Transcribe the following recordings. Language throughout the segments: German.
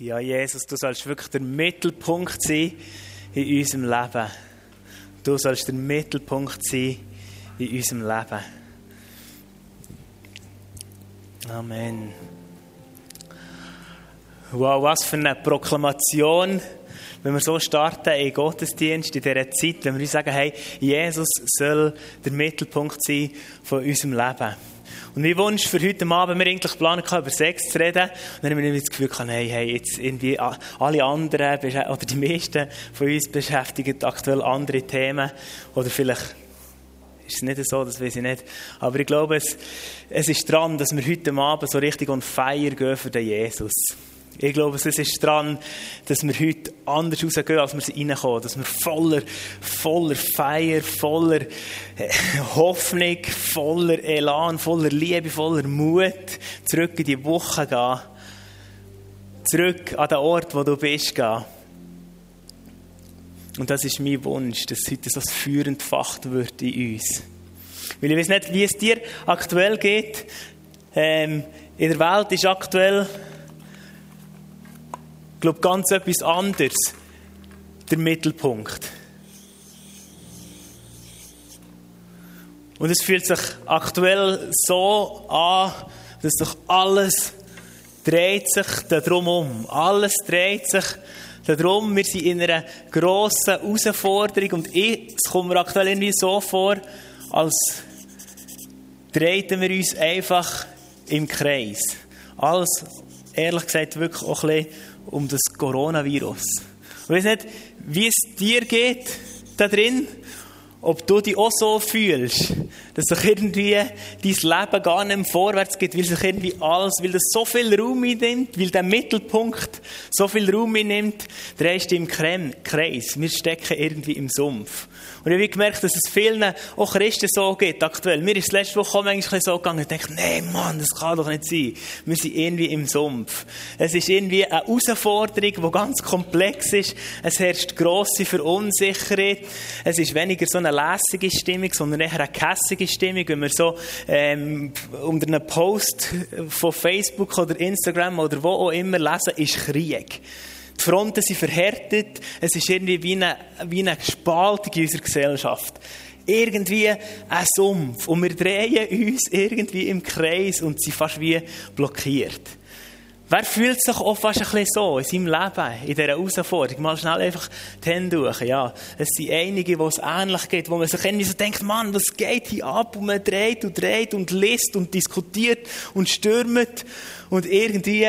Ja, Jesus, du sollst wirklich der Mittelpunkt sein in unserem Leben. Du sollst der Mittelpunkt sein in unserem Leben. Amen. Wow, was für eine Proklamation, wenn wir so starten in Gottesdienst, in dieser Zeit, wenn wir uns sagen, hey, Jesus soll der Mittelpunkt sein von unserem Leben. Und mein Wunsch für heute Abend, wir eigentlich planen, über Sex zu reden. Und dann haben wir das Gefühl, hey, hey, jetzt irgendwie alle anderen, oder die meisten von uns beschäftigen aktuell andere Themen. Oder vielleicht ist es nicht so, das weiß ich nicht. Aber ich glaube, es, es ist dran, dass wir heute Abend so richtig on fire gehen für den Jesus. Ich glaube, es ist dran, dass wir heute anders rausgehen, als wir reinkommen. Dass wir voller, voller Feier, voller äh, Hoffnung, voller Elan, voller Liebe, voller Mut zurück in die Woche gehen. Zurück an den Ort, wo du bist, gehen. Und das ist mein Wunsch, dass heute so Feuer entfacht wird in uns. Weil ich weiß nicht, wie es dir aktuell geht. Ähm, in der Welt ist aktuell glaube, ganz etwas anderes der Mittelpunkt. Und es fühlt sich aktuell so an, dass doch alles dreht sich darum um. Alles dreht sich darum. Wir sind in einer grossen Herausforderung und es kommt mir aktuell irgendwie so vor, als drehten wir uns einfach im Kreis. Alles, ehrlich gesagt, wirklich auch ein bisschen um das Coronavirus. Ich weiß nicht, wie es dir geht da drin, ob du dich auch so fühlst, dass sich irgendwie dein Leben gar nicht mehr vorwärts geht, weil sich irgendwie alles, weil das so viel Raum einnimmt, weil der Mittelpunkt so viel Raum einnimmt, drehst du im Kreis. Wir stecken irgendwie im Sumpf. Und ich habe gemerkt, dass es vielen auch Christen so geht, aktuell. Mir ist letzte Woche auch manchmal so gegangen, ich denke, nee, Mann, das kann doch nicht sein. Wir sind irgendwie im Sumpf. Es ist irgendwie eine Herausforderung, die ganz komplex ist. Es herrscht grosse Verunsicherung. Es ist weniger so eine lässige Stimmung, sondern eher eine kässige Stimmung, wenn wir so ähm, unter einem Post von Facebook oder Instagram oder wo auch immer lesen, ist Krieg. Die Fronten sind verhärtet. Es ist irgendwie wie eine, wie eine Spaltung in unserer Gesellschaft. Irgendwie ein Sumpf. Und wir drehen uns irgendwie im Kreis und sind fast wie blockiert. Wer fühlt sich auch fast ein bisschen so in seinem Leben, in dieser Herausforderung? Mal schnell einfach die Hände durch. Ja, es sind einige, wo es ähnlich geht, wo man sich irgendwie so denkt, Mann, was geht hier ab? Und man dreht und dreht und liest und diskutiert und stürmt. Und irgendwie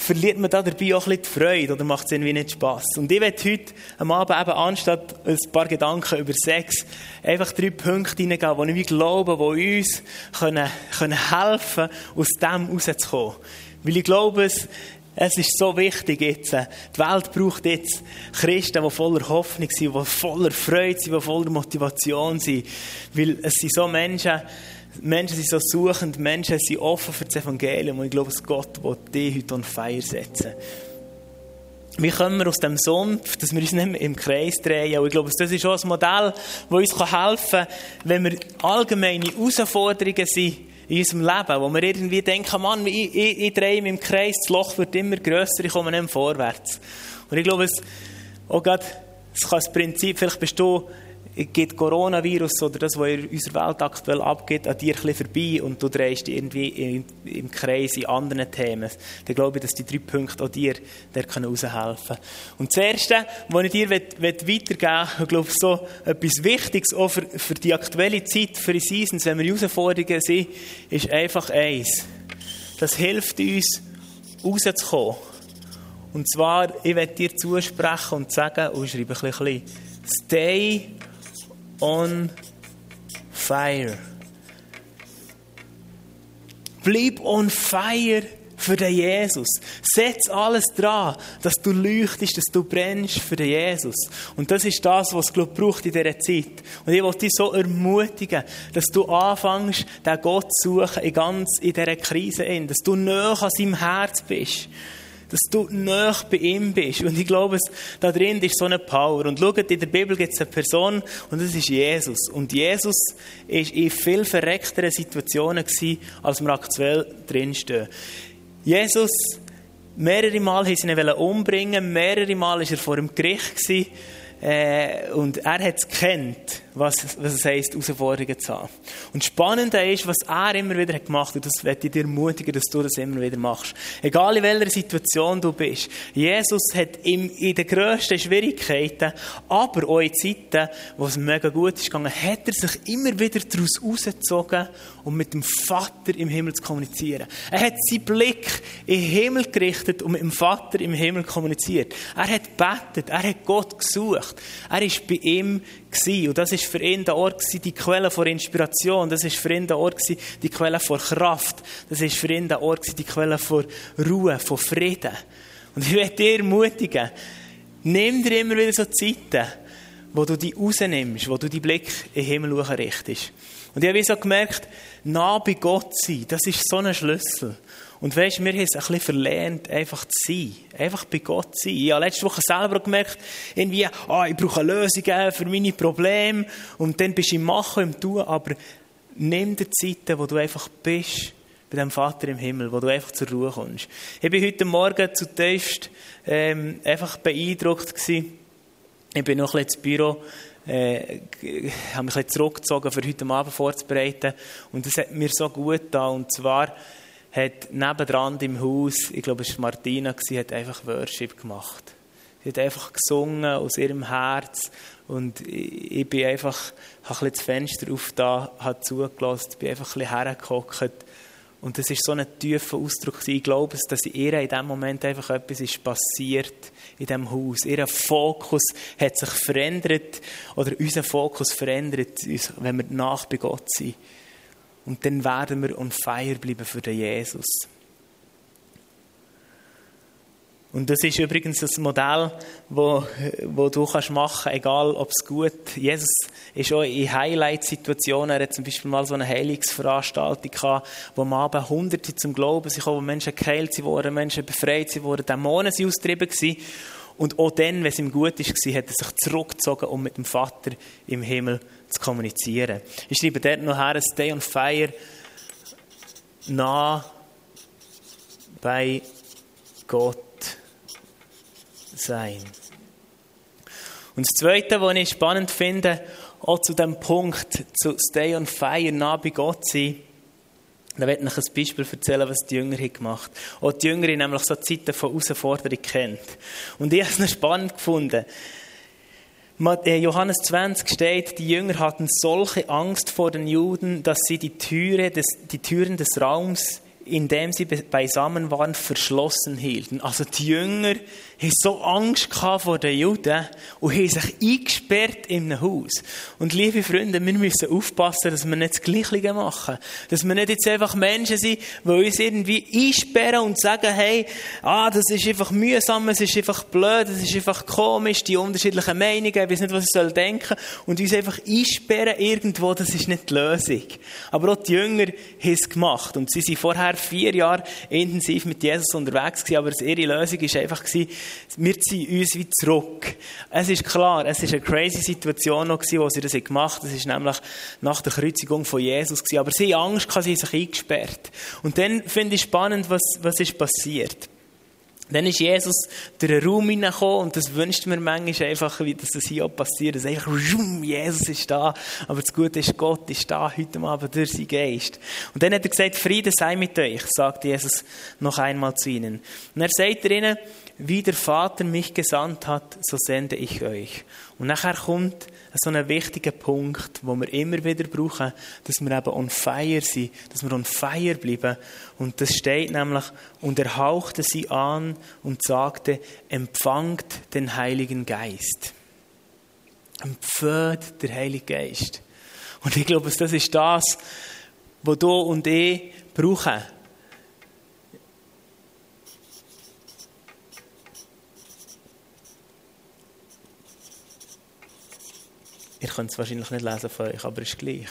verliert man da dabei auch ein bisschen die Freude oder macht es irgendwie nicht Spass. Und ich werde heute am Abend eben anstatt ein paar Gedanken über Sex einfach drei Punkte hineingehen, die ich glaube, die uns können, können helfen aus dem rauszukommen. Weil ich glaube, es, es ist so wichtig jetzt. Die Welt braucht jetzt Christen, die voller Hoffnung sind, die voller Freude sind, die voller Motivation sind. Weil es sind so Menschen, Menschen sind so suchend, Menschen sind offen für das Evangelium. Und ich glaube, dass Gott will dich heute on Feier setzen. Wie kommen wir aus dem Sumpf, dass wir uns nicht mehr im Kreis drehen? Und ich glaube, das ist auch ein Modell, das uns helfen kann, wenn wir allgemeine Herausforderungen sind in unserem Leben, wo wir irgendwie denken, Mann, ich, ich, ich drehe mich im Kreis, das Loch wird immer grösser, ich komme nicht mehr vorwärts. Und ich glaube, es, auch gerade, es kann das Prinzip, vielleicht bist du geht Coronavirus oder das, was in unserer Welt aktuell abgeht, an dir ein vorbei und du drehst dich irgendwie im Kreis in anderen Themen, dann glaube ich, dass die drei Punkte auch dir heraushelfen können. Und das Erste, was ich dir weitergeben will, ich glaube, so etwas Wichtiges auch für, für die aktuelle Zeit, für die Seasons, wenn wir Herausforderungen sind, ist einfach eins. Das hilft uns, rauszukommen. Und zwar, ich werde dir zusprechen und sagen, und schreibe ein bisschen, stay on fire. Bleib on fire für den Jesus. Setz alles dran, dass du leuchtest, dass du brennst für den Jesus. Und das ist das, was Gott braucht in dieser Zeit. Und ich will dich so ermutigen, dass du anfängst, den Gott zu suchen, in ganz in dieser Krise, dass du näher an seinem Herz bist dass du näher bei ihm bist. Und ich glaube, da drin ist so eine Power. Und schaut, in der Bibel gibt es eine Person, und das ist Jesus. Und Jesus ist in viel verreckteren Situationen gewesen, als wir aktuell drinstehen. Jesus Mehrere Mal haben sie ihn umbringen, mehrere Mal war er vor dem Gericht. Gewesen. Äh, und er hat es kennt, was, was es heisst, Herausforderungen zu haben. Und spannend ist, was er immer wieder hat gemacht hat, und das werde ich dir ermutigen, dass du das immer wieder machst. Egal in welcher Situation du bist. Jesus hat im, in den grössten Schwierigkeiten, aber auch in Zeiten, wo es mega gut ist gegangen, hat er sich immer wieder daraus rausgezogen, um mit dem Vater im Himmel zu kommunizieren. Er hat seinen Blick in den Himmel gerichtet und mit dem Vater im Himmel kommuniziert. Er hat betet, er hat Gott gesucht. Er war bei ihm und das ist für ihn der Ort die Quelle von Inspiration. Das ist für ihn der Ort die Quelle von Kraft. Das ist für ihn der Ort die Quelle von Ruhe, von Frieden. Und ich werde dir ermutigen, nimm dir immer wieder so Zeiten, wo du die rausnimmst, wo du die Blick in den Himmel richtest. Und ich habe so gemerkt, nah bei Gott sein, das ist so ein Schlüssel. Und weißt, du, wir haben es ein bisschen verlernt, einfach zu sein. Einfach bei Gott zu sein. Ich habe letzte Woche selber gemerkt, irgendwie, ah, ich brauche eine Lösung für meine Probleme. Und dann bist du im Machen, im Tun. Aber nimm dir Zeiten, wo du einfach bist, bei dem Vater im Himmel, wo du einfach zur Ruhe kommst. Ich bin heute Morgen zutiefst ähm, einfach beeindruckt gewesen. Ich bin noch ein bisschen ins Büro äh, habe mich ein zurückgezogen, für heute Abend vorzubereiten. Und das hat mir so gut getan. Und zwar hat nebendran im Haus, ich glaube, es war Martina, hat einfach Worship gemacht. Sie hat einfach gesungen aus ihrem Herz. Und ich bin einfach, habe ein das Fenster auf da, habe zugelassen, bin einfach ein bisschen hergehockt. Und das ist so ein tiefer Ausdruck. Ich glaube, dass ihr in dem Moment einfach etwas ist passiert in diesem Haus. Ihr Fokus hat sich verändert, oder unser Fokus verändert, wenn wir nach bei Gott sind. Und dann werden wir on fire bleiben für den Jesus. Und das ist übrigens ein Modell, wo, wo du kannst machen, egal ob es gut. Jesus ist auch in Highlight-Situationen. Er hat zum Beispiel mal so eine Heilungsveranstaltung gehabt, wo am Abend Hunderte zum Glauben sind, wo Menschen geheilt wurden, Menschen befreit wurden, Dämonen sind austrieben gewesen. Und auch dann, wenn es ihm gut war, hat er sich zurückgezogen, um mit dem Vater im Himmel zu kommunizieren. Ich schreibe dort noch her, Stay on Fire, nah bei Gott sein. Und das Zweite, was ich spannend finde, auch zu dem Punkt, zu Stay on Fire, nah bei Gott sein, da werde ich ein Beispiel erzählen, was die Jünger gemacht haben. Auch die Jünger haben nämlich so Zeiten von Herausforderung kennt. Und ich habe es noch spannend gefunden. Äh, Johannes 20 steht, die Jünger hatten solche Angst vor den Juden, dass sie die, Türe des, die Türen des Raums, in dem sie beisammen waren, verschlossen hielten. Also die Jünger haben so Angst vor den Juden und haben sich eingesperrt in einem Haus. Und liebe Freunde, wir müssen aufpassen, dass wir nicht das Gleiche machen. Dass wir nicht jetzt einfach Menschen sind, die uns irgendwie einsperren und sagen, hey, ah, das ist einfach mühsam, es ist einfach blöd, es ist einfach komisch, die unterschiedlichen Meinungen, ich weiß nicht, was ich soll denken und uns einfach einsperren irgendwo, das ist nicht die Lösung. Aber auch die Jünger haben es gemacht und sie sind vorher vier Jahre intensiv mit Jesus unterwegs gewesen, aber ihre Lösung war einfach wir ziehen uns wie zurück. Es ist klar, es ist eine crazy Situation noch gewesen, wo sie das gemacht haben. Das ist nämlich nach der Kreuzigung von Jesus gewesen. Aber sie haben Angst sie haben sich eingesperrt. Und dann finde ich spannend, was, was ist passiert. Dann ist Jesus durch den Raum hineingekommen und das wünscht mir manchmal einfach, wie das hier auch passiert. Dass einfach, Jesus ist da. Aber das Gute ist, Gott ist da heute Abend durch seinen Geist. Und dann hat er gesagt, Friede sei mit euch, sagt Jesus noch einmal zu ihnen. Und er sagt ihnen, wie der Vater mich gesandt hat, so sende ich euch. Und nachher kommt so ein wichtiger Punkt, wo wir immer wieder brauchen, dass wir eben on fire sind, dass wir on fire bleiben. Und das steht nämlich, und er hauchte sie an und sagte, empfangt den Heiligen Geist. Empfängt der Heilige Geist. Und ich glaube, das ist das, was du und ich brauchen Ihr könnt es wahrscheinlich nicht lesen von euch, aber es ist gleich.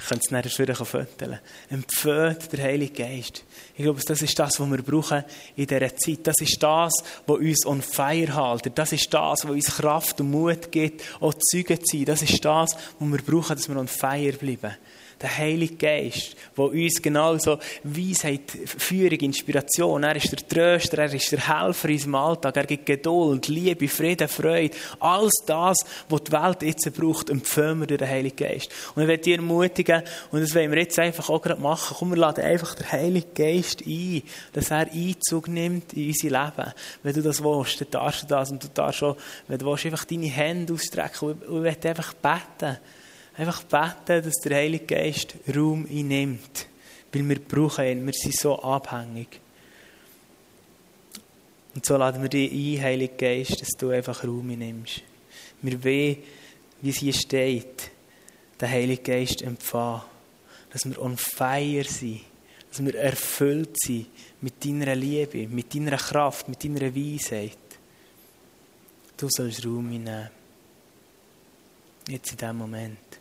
Ihr könnt es nachher wieder föteln. Empfehlt der Heilige Geist. Ich glaube, das ist das, was wir brauchen in dieser Zeit. Das ist das, was uns on fire hält. Das ist das, was uns Kraft und Mut gibt, auch Zeugen zu sein. Das ist das, was wir brauchen, dass wir on fire bleiben. Der Heilige Geist, der uns genauso Weisheit, Führung, Inspiration, er ist der Tröster, er ist der Helfer in unserem Alltag, er gibt Geduld, Liebe, Frieden, Freude, alles das, was die Welt jetzt braucht, empfehlen wir durch den Heiligen Geist. Und ich werde dich ermutigen, und das wollen wir jetzt einfach auch gerade machen, komm, wir laden einfach den Heiligen Geist ein, dass er Einzug nimmt in unser Leben. Wenn du das willst, dann darfst du das und du darfst schon, wenn du willst, einfach deine Hände ausstrecken und ich werde einfach beten. Einfach beten, dass der Heilige Geist Raum einnimmt. Weil wir brauchen ihn, wir sind so abhängig. Und so laden wir dich ein, Heiliger Geist, dass du einfach Raum einnimmst. Wir wollen, wie es hier steht, den Heiligen Geist empfangen. Dass wir on fire sind. Dass wir erfüllt sind mit deiner Liebe, mit deiner Kraft, mit deiner Weisheit. Du sollst Raum einnehmen. Jetzt in diesem Moment.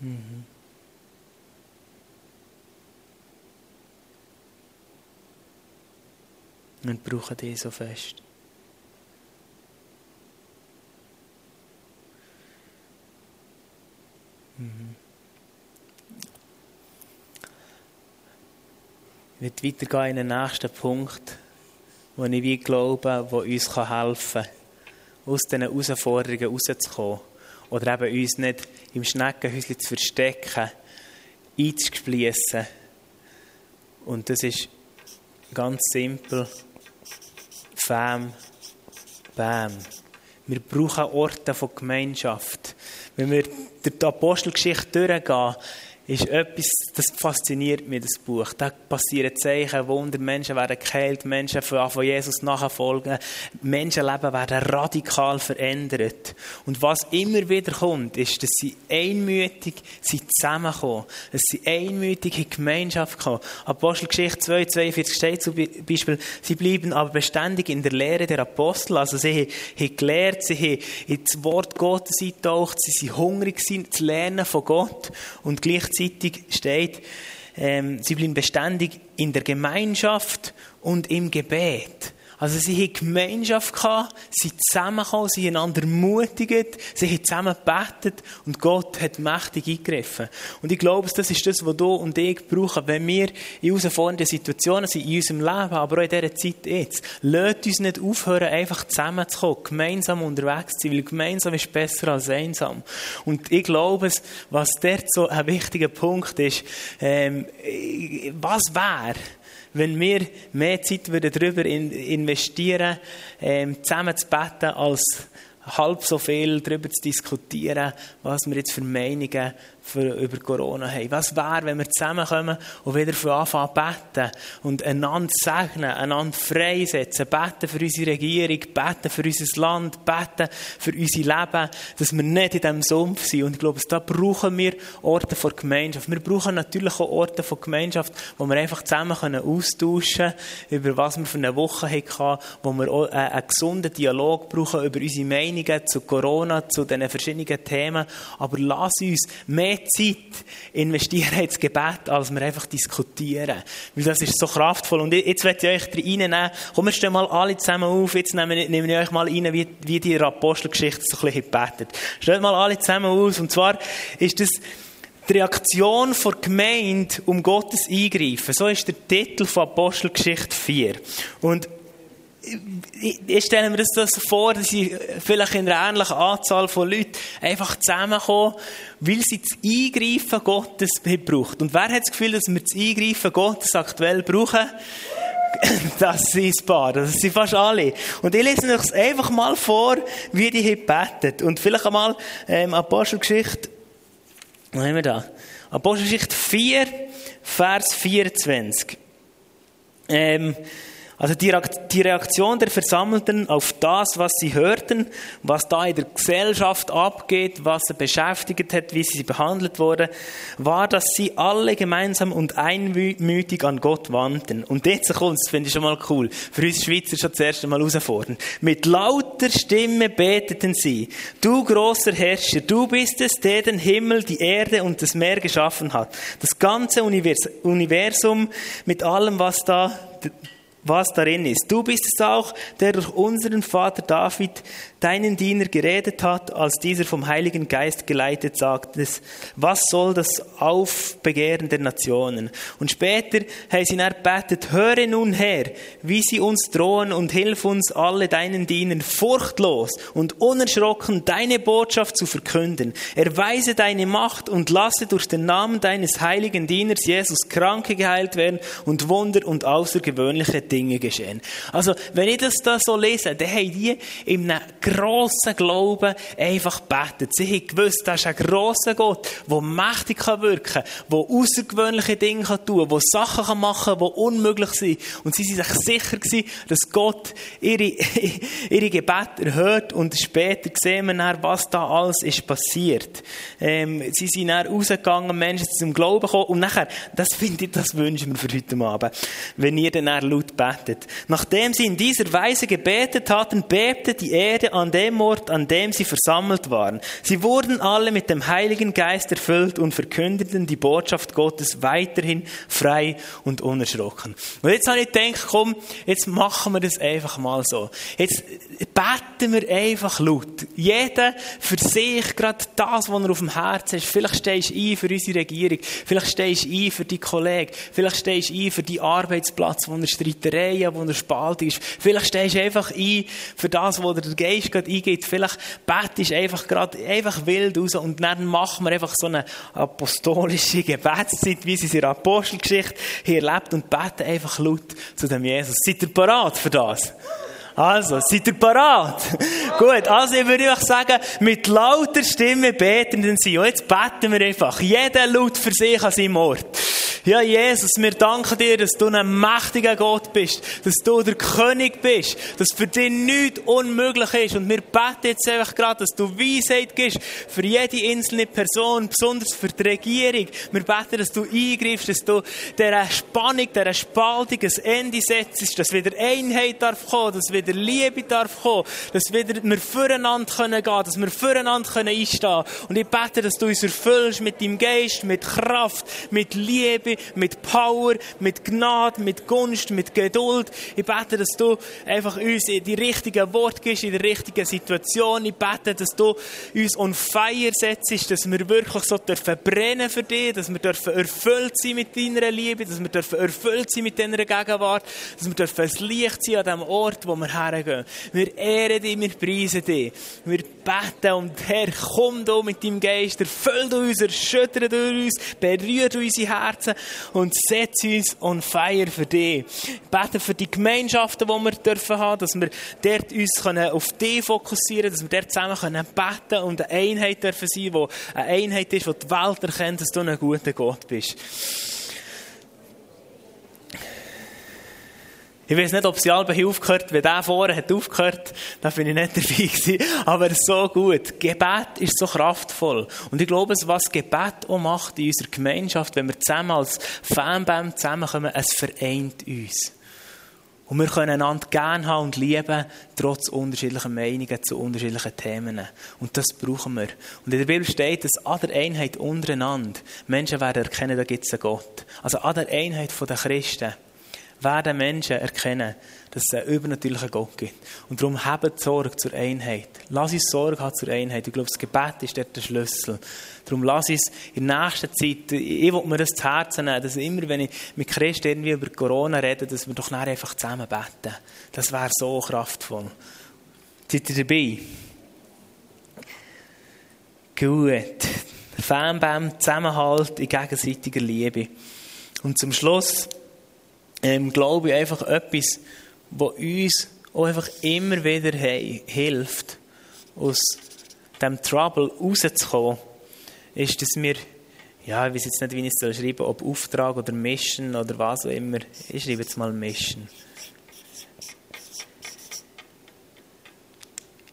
Mhm. Und brauchen dich so fest. Mhm. Ich werde weitergehen in den nächsten Punkt, wo ich wie glaube, wo uns helfen kann, aus diesen Herausforderungen rauszukommen. Oder eben uns nicht im Schneckenhäuschen zu verstecken, einzuschliessen. Und das ist ganz simpel. Fam, Bam. Wir brauchen Orte von Gemeinschaft. Wenn wir durch die Apostelgeschichte durchgehen, ist etwas, das fasziniert mich, das Buch. Da passieren Zeichen, Wunder, Menschen werden geheilt, Menschen von Jesus nachfolgen, Menschenleben werden radikal verändert. Und was immer wieder kommt, ist, dass sie einmütig sind zusammenkommen, dass sie einmütig in Gemeinschaft kommen. Apostelgeschichte 2, 42 steht zum Beispiel, sie blieben aber beständig in der Lehre der Apostel, also sie haben gelehrt, sie haben ins Wort Gottes eingetaucht, sie sind hungrig zu lernen von Gott und gleichzeitig gleichzeitig steht, ähm, sie blieben beständig in der Gemeinschaft und im Gebet. Also sie hatten Gemeinschaft, gehabt, sie zusammengekommen, sie haben einander ermutigt, sie haben zusammen gebetet und Gott hat mächtig eingegriffen. Und ich glaube, das ist das, was du und ich brauchen, wenn wir in herausfordernden Situationen sind, in unserem Leben, aber auch in dieser Zeit jetzt. Lasst uns nicht aufhören, einfach zusammenzukommen, gemeinsam unterwegs zu sein, weil gemeinsam ist besser als einsam. Und ich glaube, was dort so ein wichtiger Punkt ist, ähm, was wäre, wenn wir mehr Zeit darüber investieren würden, ähm, zusammen zu beten, als halb so viel darüber zu diskutieren, was wir jetzt für Meinungen für, über Corona haben. Was wäre, wenn wir zusammenkommen und wieder von Anfang an beten und einander segnen, einander freisetzen, beten für unsere Regierung, beten für unser Land, beten für unser Leben, dass wir nicht in diesem Sumpf sind. Und ich glaube, da brauchen wir Orte von Gemeinschaft. Wir brauchen natürlich auch Orte von Gemeinschaft, wo wir einfach zusammen können austauschen können, über was wir für eine Woche hatten, wo wir auch einen gesunden Dialog brauchen über unsere Meinungen zu Corona, zu diesen verschiedenen Themen. Aber lass uns Zeit investieren ins Gebet, als wir einfach diskutieren. Weil das ist so kraftvoll. Und jetzt werde ich euch reinnehmen. Komm, wir stehen mal alle zusammen auf. Jetzt nehme, nehme ich euch mal rein, wie, wie die Apostelgeschichte so ein bisschen betet. Stellt mal alle zusammen auf. Und zwar ist das die Reaktion der Gemeinde um Gottes Eingreifen. So ist der Titel von Apostelgeschichte 4. Und ich stelle mir das so vor, dass sie vielleicht in einer ähnlichen Anzahl von Leuten einfach zusammenkommen, weil sie das Eingreifen Gottes braucht. Und wer hat das Gefühl, dass wir das Eingreifen Gottes aktuell brauchen? Das sind ein paar, das sind fast alle. Und ich lese euch einfach mal vor, wie die hier beten. Und vielleicht einmal ähm, Apostelgeschichte, was haben wir da? Apostelgeschichte 4, Vers 24. Ähm, also die Reaktion der Versammelten auf das, was sie hörten, was da in der Gesellschaft abgeht, was sie beschäftigt hat, wie sie behandelt wurde, war, dass sie alle gemeinsam und einmütig an Gott wandten. Und jetzt kommt finde ich schon mal cool. Für uns Schweizer schon das erste Mal herausfordernd. Mit lauter Stimme beteten sie, du großer Herrscher, du bist es, der den Himmel, die Erde und das Meer geschaffen hat. Das ganze Universum mit allem, was da was darin ist. Du bist es auch, der durch unseren Vater David deinen Diener geredet hat, als dieser vom Heiligen Geist geleitet sagte, was soll das Aufbegehren der Nationen? Und später haben sie erbetet, höre nun her, wie sie uns drohen und hilf uns alle deinen Dienern furchtlos und unerschrocken deine Botschaft zu verkünden. Erweise deine Macht und lasse durch den Namen deines heiligen Dieners Jesus Kranke geheilt werden und Wunder und außergewöhnliche Dinge geschehen. Also, wenn ich das da so lese, dann haben die in einem grossen Glauben einfach betet. Sie haben gewusst, das ist ein grosser Gott, der mächtig wirken kann, der außergewöhnliche Dinge tun kann, der Sachen machen kann, die unmöglich sind. Und sie sind sich sicher gewesen, dass Gott ihre, ihre Gebete erhört und später sehen wir dann, was da alles ist passiert. Ähm, sie sind dann rausgegangen, Menschen zum Glauben gekommen und nachher, das finde ich, das wünsche ich mir für heute Abend, wenn ihr dann laut betet. Nachdem sie in dieser Weise gebetet hatten, bebte die Erde an dem Ort, an dem sie versammelt waren. Sie wurden alle mit dem Heiligen Geist erfüllt und verkündeten die Botschaft Gottes weiterhin frei und unerschrocken. Und jetzt habe ich gedacht, komm, jetzt machen wir das einfach mal so. Jetzt beten wir einfach laut. Jeder für sich gerade das, was er auf dem Herzen ist. Vielleicht stehst du ein für unsere Regierung. Vielleicht stehst du ein für die Kollegen. Vielleicht stehst du ein für die Arbeitsplatz, wo er Streitereien, wo er Spaltung ist. Vielleicht stehst du einfach ein für das, wo der Geist gerade eingeht. Vielleicht betest du einfach gerade einfach wild raus und dann machen wir einfach so eine apostolische Gebetszeit, wie sie in der Apostelgeschichte hier erlebt und beten einfach laut zu dem Jesus. Seid ihr parat für das? Also, seid ihr parat? Gut, also ich würde euch sagen, mit lauter Stimme beten sie. Und jetzt beten wir einfach. Jeder laut für sich an seinem Ort. Ja, Jesus, wir danken dir, dass du ein mächtiger Gott bist, dass du der König bist, dass für dich nichts unmöglich ist. Und wir beten jetzt einfach gerade, dass du Weisheit gibst für jede einzelne Person, besonders für die Regierung. Wir beten, dass du eingreifst, dass du dieser Spannung, dieser Spaltung ein Ende setzt, dass wieder Einheit darf kommen, dass wieder Liebe darf kommen, dass wieder wir füreinander können gehen, dass wir füreinander können einstehen. Und ich bete, dass du uns erfüllst mit deinem Geist, mit Kraft, mit Liebe, Liebe, mit Power, mit Gnade, mit Gunst, mit Geduld. Ich bete, dass du einfach uns die richtigen Worte gibst, in der richtigen Situation. Ich bete, dass du uns on fire setzt, dass wir wirklich so dürfen brennen für dich, dass wir dürfen erfüllt sein mit deiner Liebe, dass wir dürfen erfüllt sein mit deiner Gegenwart, dass wir dürfen ein Licht sein an dem Ort, wo wir hergehen. Wir ehren dich, wir preisen dich. Wir beten und Herr, komm du mit deinem Geist, erfüll uns, erschüttere uns, berühre unsere Herzen und setz uns on fire für dich. Beten für die Gemeinschaften, die wir dürfen haben, dass wir dort uns auf dich fokussieren dass wir dort zusammen können beten und eine Einheit dürfen sein, die eine Einheit ist, die die Welt erkennt, dass du ein guter Gott bist. Ich weiß nicht, ob sie alle aufgehört wenn der vorne hat aufgehört, dann bin ich nicht dabei gewesen. Aber so gut. Gebet ist so kraftvoll. Und ich glaube, was Gebet auch macht in unserer Gemeinschaft, wenn wir zusammen als Fanband zusammenkommen, es vereint uns. Und wir können einander gerne haben und lieben, trotz unterschiedlicher Meinungen zu unterschiedlichen Themen. Und das brauchen wir. Und in der Bibel steht, dass an der Einheit untereinander Menschen werden erkennen, da gibt es einen Gott. Also an der Einheit der Christen werden Menschen erkennen, dass es einen übernatürlichen Gott gibt. Und darum haben Sorge zur Einheit. Lass uns Sorge haben zur Einheit. Ich glaube, das Gebet ist dort der Schlüssel. Darum lass uns in der nächsten Zeit, ich will mir das zu Herzen nehmen, dass immer, wenn ich mit Christen irgendwie über Corona rede, dass wir doch einfach zusammen beten. Das wäre so kraftvoll. Seid ihr dabei? Gut. Fanbam, Zusammenhalt in gegenseitiger Liebe. Und zum Schluss ähm, glaube ich, einfach etwas, was uns auch einfach immer wieder hey, hilft, aus dem Trouble rauszukommen, ist, dass wir, ja, ich weiß jetzt nicht, wie ich es schreiben soll, ob Auftrag oder Mission oder was auch immer. Ich schreibe jetzt mal Mission.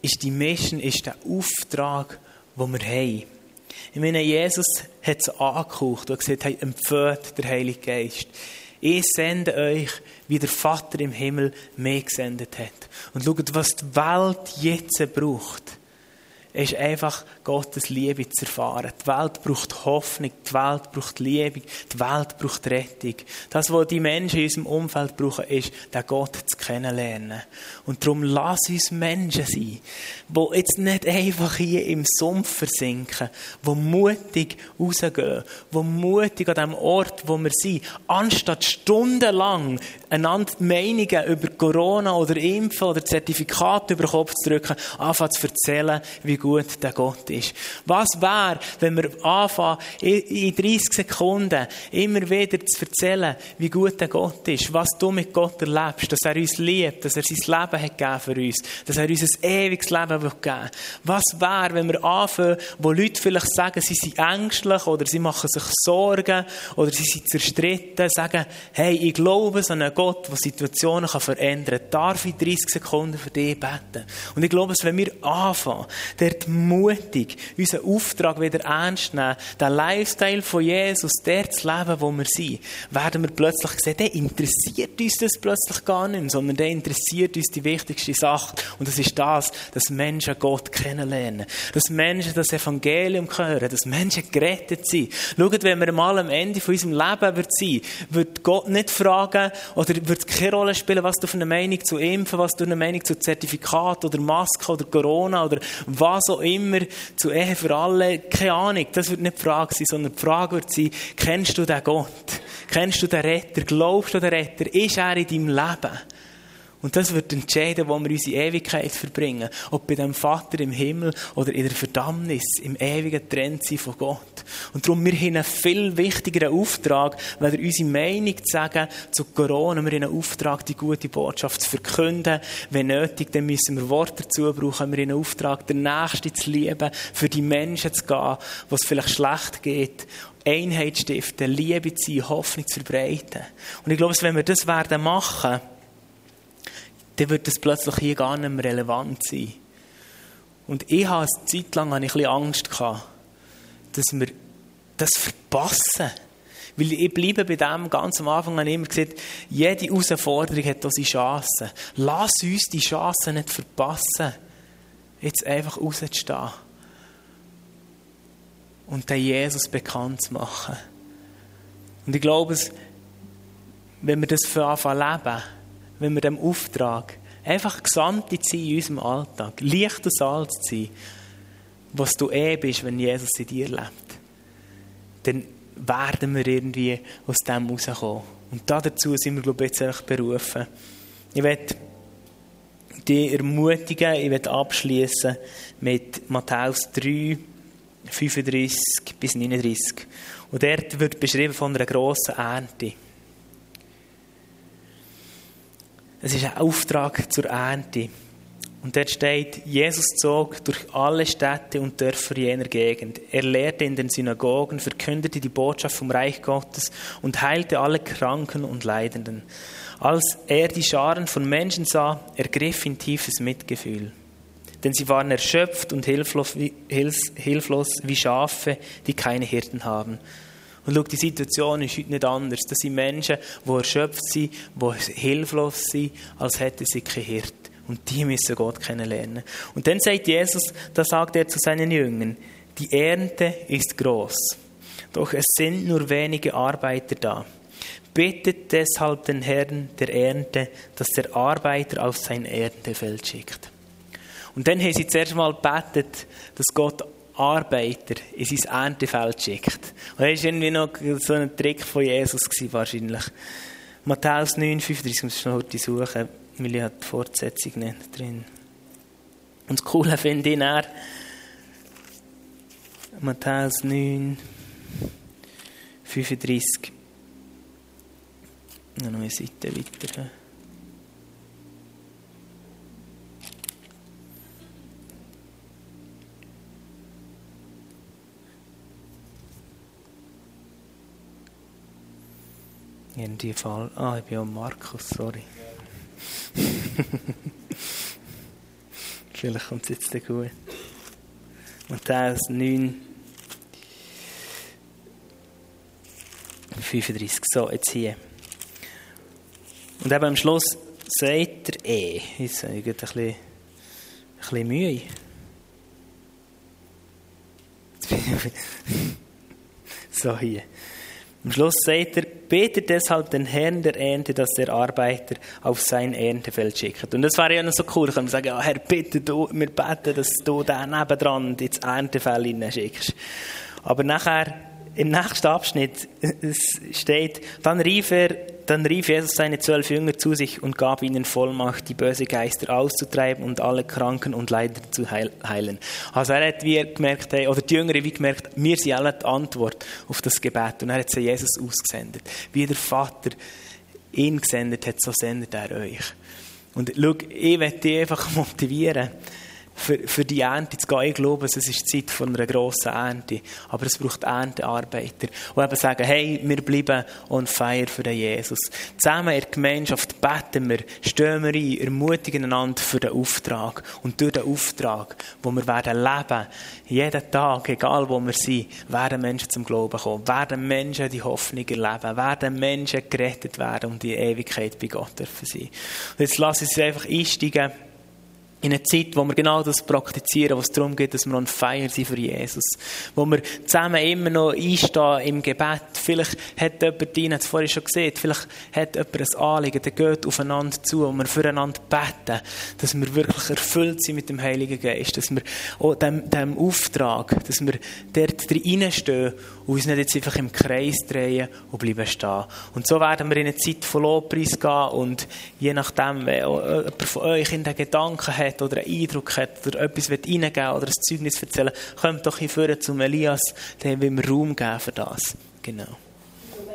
Ist die Mission, ist der Auftrag, den wir haben. Ich meine, Jesus hat es angehaucht und gesagt, hey, empfehlt der Heilige Geist. Ich sende euch, wie der Vater im Himmel mich gesendet hat. Und schaut, was die Welt jetzt braucht, ist einfach Gottes Liebe zu erfahren. Die Welt braucht Hoffnung, die Welt braucht Liebe, die Welt braucht Rettung. Das, was die Menschen in unserem Umfeld brauchen, ist, den Gott zu kennenlernen. Und darum lass uns Menschen sein, die jetzt nicht einfach hier im Sumpf versinken, die mutig rausgehen, die mutig an dem Ort, wo wir sind, anstatt stundenlang einander Meinungen über Corona oder Impfen oder Zertifikate über den Kopf zu drücken, anfangen zu erzählen, wie gut der Gott ist. Was wäre, wenn wir anfangen, in 30 Sekunden immer wieder zu erzählen, wie gut der Gott ist, was du mit Gott erlebst, dass er uns liebt, dass er sein Leben hat gegeben für uns, dass er uns ein ewiges Leben will geben Was wäre, wenn wir anfangen, wo Leute vielleicht sagen, sie sind ängstlich oder sie machen sich Sorgen oder sie sind zerstritten, sagen, hey, ich glaube an einen Gott, der Situationen verändern kann. Darf ich 30 Sekunden für dich beten? Und ich glaube, wenn wir anfangen, dort mutig unseren Auftrag wieder ernst nehmen, den Lifestyle von Jesus, der zu leben, wo wir sind, werden wir plötzlich sehen, der interessiert uns das plötzlich gar nicht sondern der interessiert uns die wichtigste Sache. Und das ist das, dass Menschen Gott kennenlernen. Dass Menschen das Evangelium hören, dass Menschen gerettet sind. Schaut, wenn wir mal am Ende von unserem Leben wird sein, wird Gott nicht fragen, oder wird keine Rolle spielen, was du für eine Meinung zu Impfen, was du eine Meinung zu Zertifikat oder Maske oder Corona oder was auch immer zu Ehe für alle, keine Ahnung. Das wird nicht die Frage sein, sondern die Frage wird sein, kennst du den Gott? Kennst du den Retter? Glaubst du den Retter? Ist er in deinem Leben? Und das wird entscheiden, wo wir unsere Ewigkeit verbringen. Ob bei dem Vater im Himmel oder in der Verdammnis, im ewigen Trennsein von Gott. Und darum, wir haben einen viel wichtigeren Auftrag, weder unsere Meinung zu sagen zu Corona. Wir haben einen Auftrag, die gute Botschaft zu verkünden. Wenn nötig, dann müssen wir Worte dazu brauchen. Wir haben einen Auftrag, den Nächsten zu lieben, für die Menschen zu gehen, was vielleicht schlecht geht. Einheit stiften, Liebe zu sein, Hoffnung zu verbreiten. Und ich glaube, wenn wir das werden machen, dann wird das plötzlich hier gar nicht mehr relevant sein. Und ich habe eine Zeit lang ein bisschen Angst gehabt, dass wir das verpassen. Weil ich bleibe bei dem ganz am Anfang an immer gesagt, jede Herausforderung hat auch seine Chancen. Lass uns die Chancen nicht verpassen, jetzt einfach rauszustehen und den Jesus bekannt zu machen. Und ich glaube, wenn wir das für anfangen leben, wenn wir dem Auftrag einfach Gesandte sein in unserem Alltag, Licht und Salz sein, was du eh bist, wenn Jesus in dir lebt, dann werden wir irgendwie aus dem rauskommen. Und dazu sind wir, glaube ich, jetzt berufen. Ich werde dich ermutigen, ich werde abschließen mit Matthäus 3, 35 bis 39. Und dort wird beschrieben von einer grossen Ernte. Es ist ein Auftrag zur Ernte. Und dort steht, Jesus zog durch alle Städte und Dörfer jener Gegend. Er lehrte in den Synagogen, verkündete die Botschaft vom Reich Gottes und heilte alle Kranken und Leidenden. Als er die Scharen von Menschen sah, ergriff ihn tiefes Mitgefühl. Denn sie waren erschöpft und hilflos wie, hilflos wie Schafe, die keine Hirten haben. Und schau, die Situation ist heute nicht anders. Das sind Menschen, die erschöpft sind, die hilflos sind, als hätten sie keine Hirten. Und die müssen Gott kennenlernen. Und dann sagt Jesus, da sagt er zu seinen Jüngern, die Ernte ist groß, doch es sind nur wenige Arbeiter da. Bittet deshalb den Herrn der Ernte, dass der Arbeiter auf sein Erntefeld schickt. Und dann haben sie zuerst mal gebetet, dass Gott Arbeiter in sein Erntefeld schickt. Und das war irgendwie noch so ein Trick von Jesus gewesen, wahrscheinlich. Matthäus 9, 35, muss ich noch heute suchen, weil ich die Fortsetzung nicht drin. Und das Coole finde ich dann, Matthäus 9, 35. Noch eine Seite weiter. In dem Fall. Ah, ich bin auch Markus, sorry. Vielleicht kommt es jetzt gut. Matthäus 9, 35. So, jetzt hier. Und eben am Schluss sagt er eh. Jetzt habe ich ein bisschen, ein bisschen Mühe. so hier. Am Schluss sagt er, betet deshalb den Herrn der Ernte, dass der Arbeiter auf sein Erntefeld schickt. Und das wäre ja noch so cool. Ich könnte sagen, ja, Herr, bitte du, wir beten, dass du da nebendran ins Erntefeld schickst. Aber nachher, im nächsten Abschnitt steht, dann rief er dann rief Jesus seine zwölf Jünger zu sich und gab ihnen Vollmacht, die böse Geister auszutreiben und alle Kranken und Leider zu heilen. Also er hat wie gemerkt, oder die Jünger wie gemerkt, wir sind alle die Antwort auf das Gebet. Und er hat sie Jesus ausgesendet. Wie der Vater ihn gesendet hat, so sendet er euch. Und schau, ich möchte dich einfach motivieren, für, für die Ernte zu gehen. Ich glaube, es ist Zeit von einer grossen Ernte. Aber es braucht Erntearbeiter, die eben sagen, hey, wir bleiben on fire für den Jesus. Zusammen in der Gemeinschaft beten wir, stehen wir ein, ermutigen einander für den Auftrag. Und durch den Auftrag, wo wir werden leben, jeden Tag, egal wo wir sind, werden Menschen zum Glauben kommen, werden Menschen die Hoffnung erleben, werden Menschen gerettet werden und die Ewigkeit bei Gott dürfen sein. Und jetzt lasse ich sie einfach einsteigen in einer Zeit, wo wir genau das praktizieren, wo es darum geht, dass wir on fire sind für Jesus. Wo wir zusammen immer noch einstehen im Gebet. Vielleicht hat jemand, Dean hat es vorhin schon gesehen, vielleicht hat jemand ein Anliegen, der geht aufeinander zu und wir füreinander beten, dass wir wirklich erfüllt sind mit dem Heiligen Geist, dass wir auch dem, dem Auftrag, dass wir dort reinstehen und uns nicht jetzt einfach im Kreis drehen und bleiben stehen. Und so werden wir in eine Zeit von Lobpreis gehen und je nachdem, wenn jemand von euch in den Gedanken hat oder einen Eindruck hat oder etwas reingeben will oder ein Zeugnis erzählen, kommt doch hier vorne zum Elias, dem will wir Raum geben für das. Genau.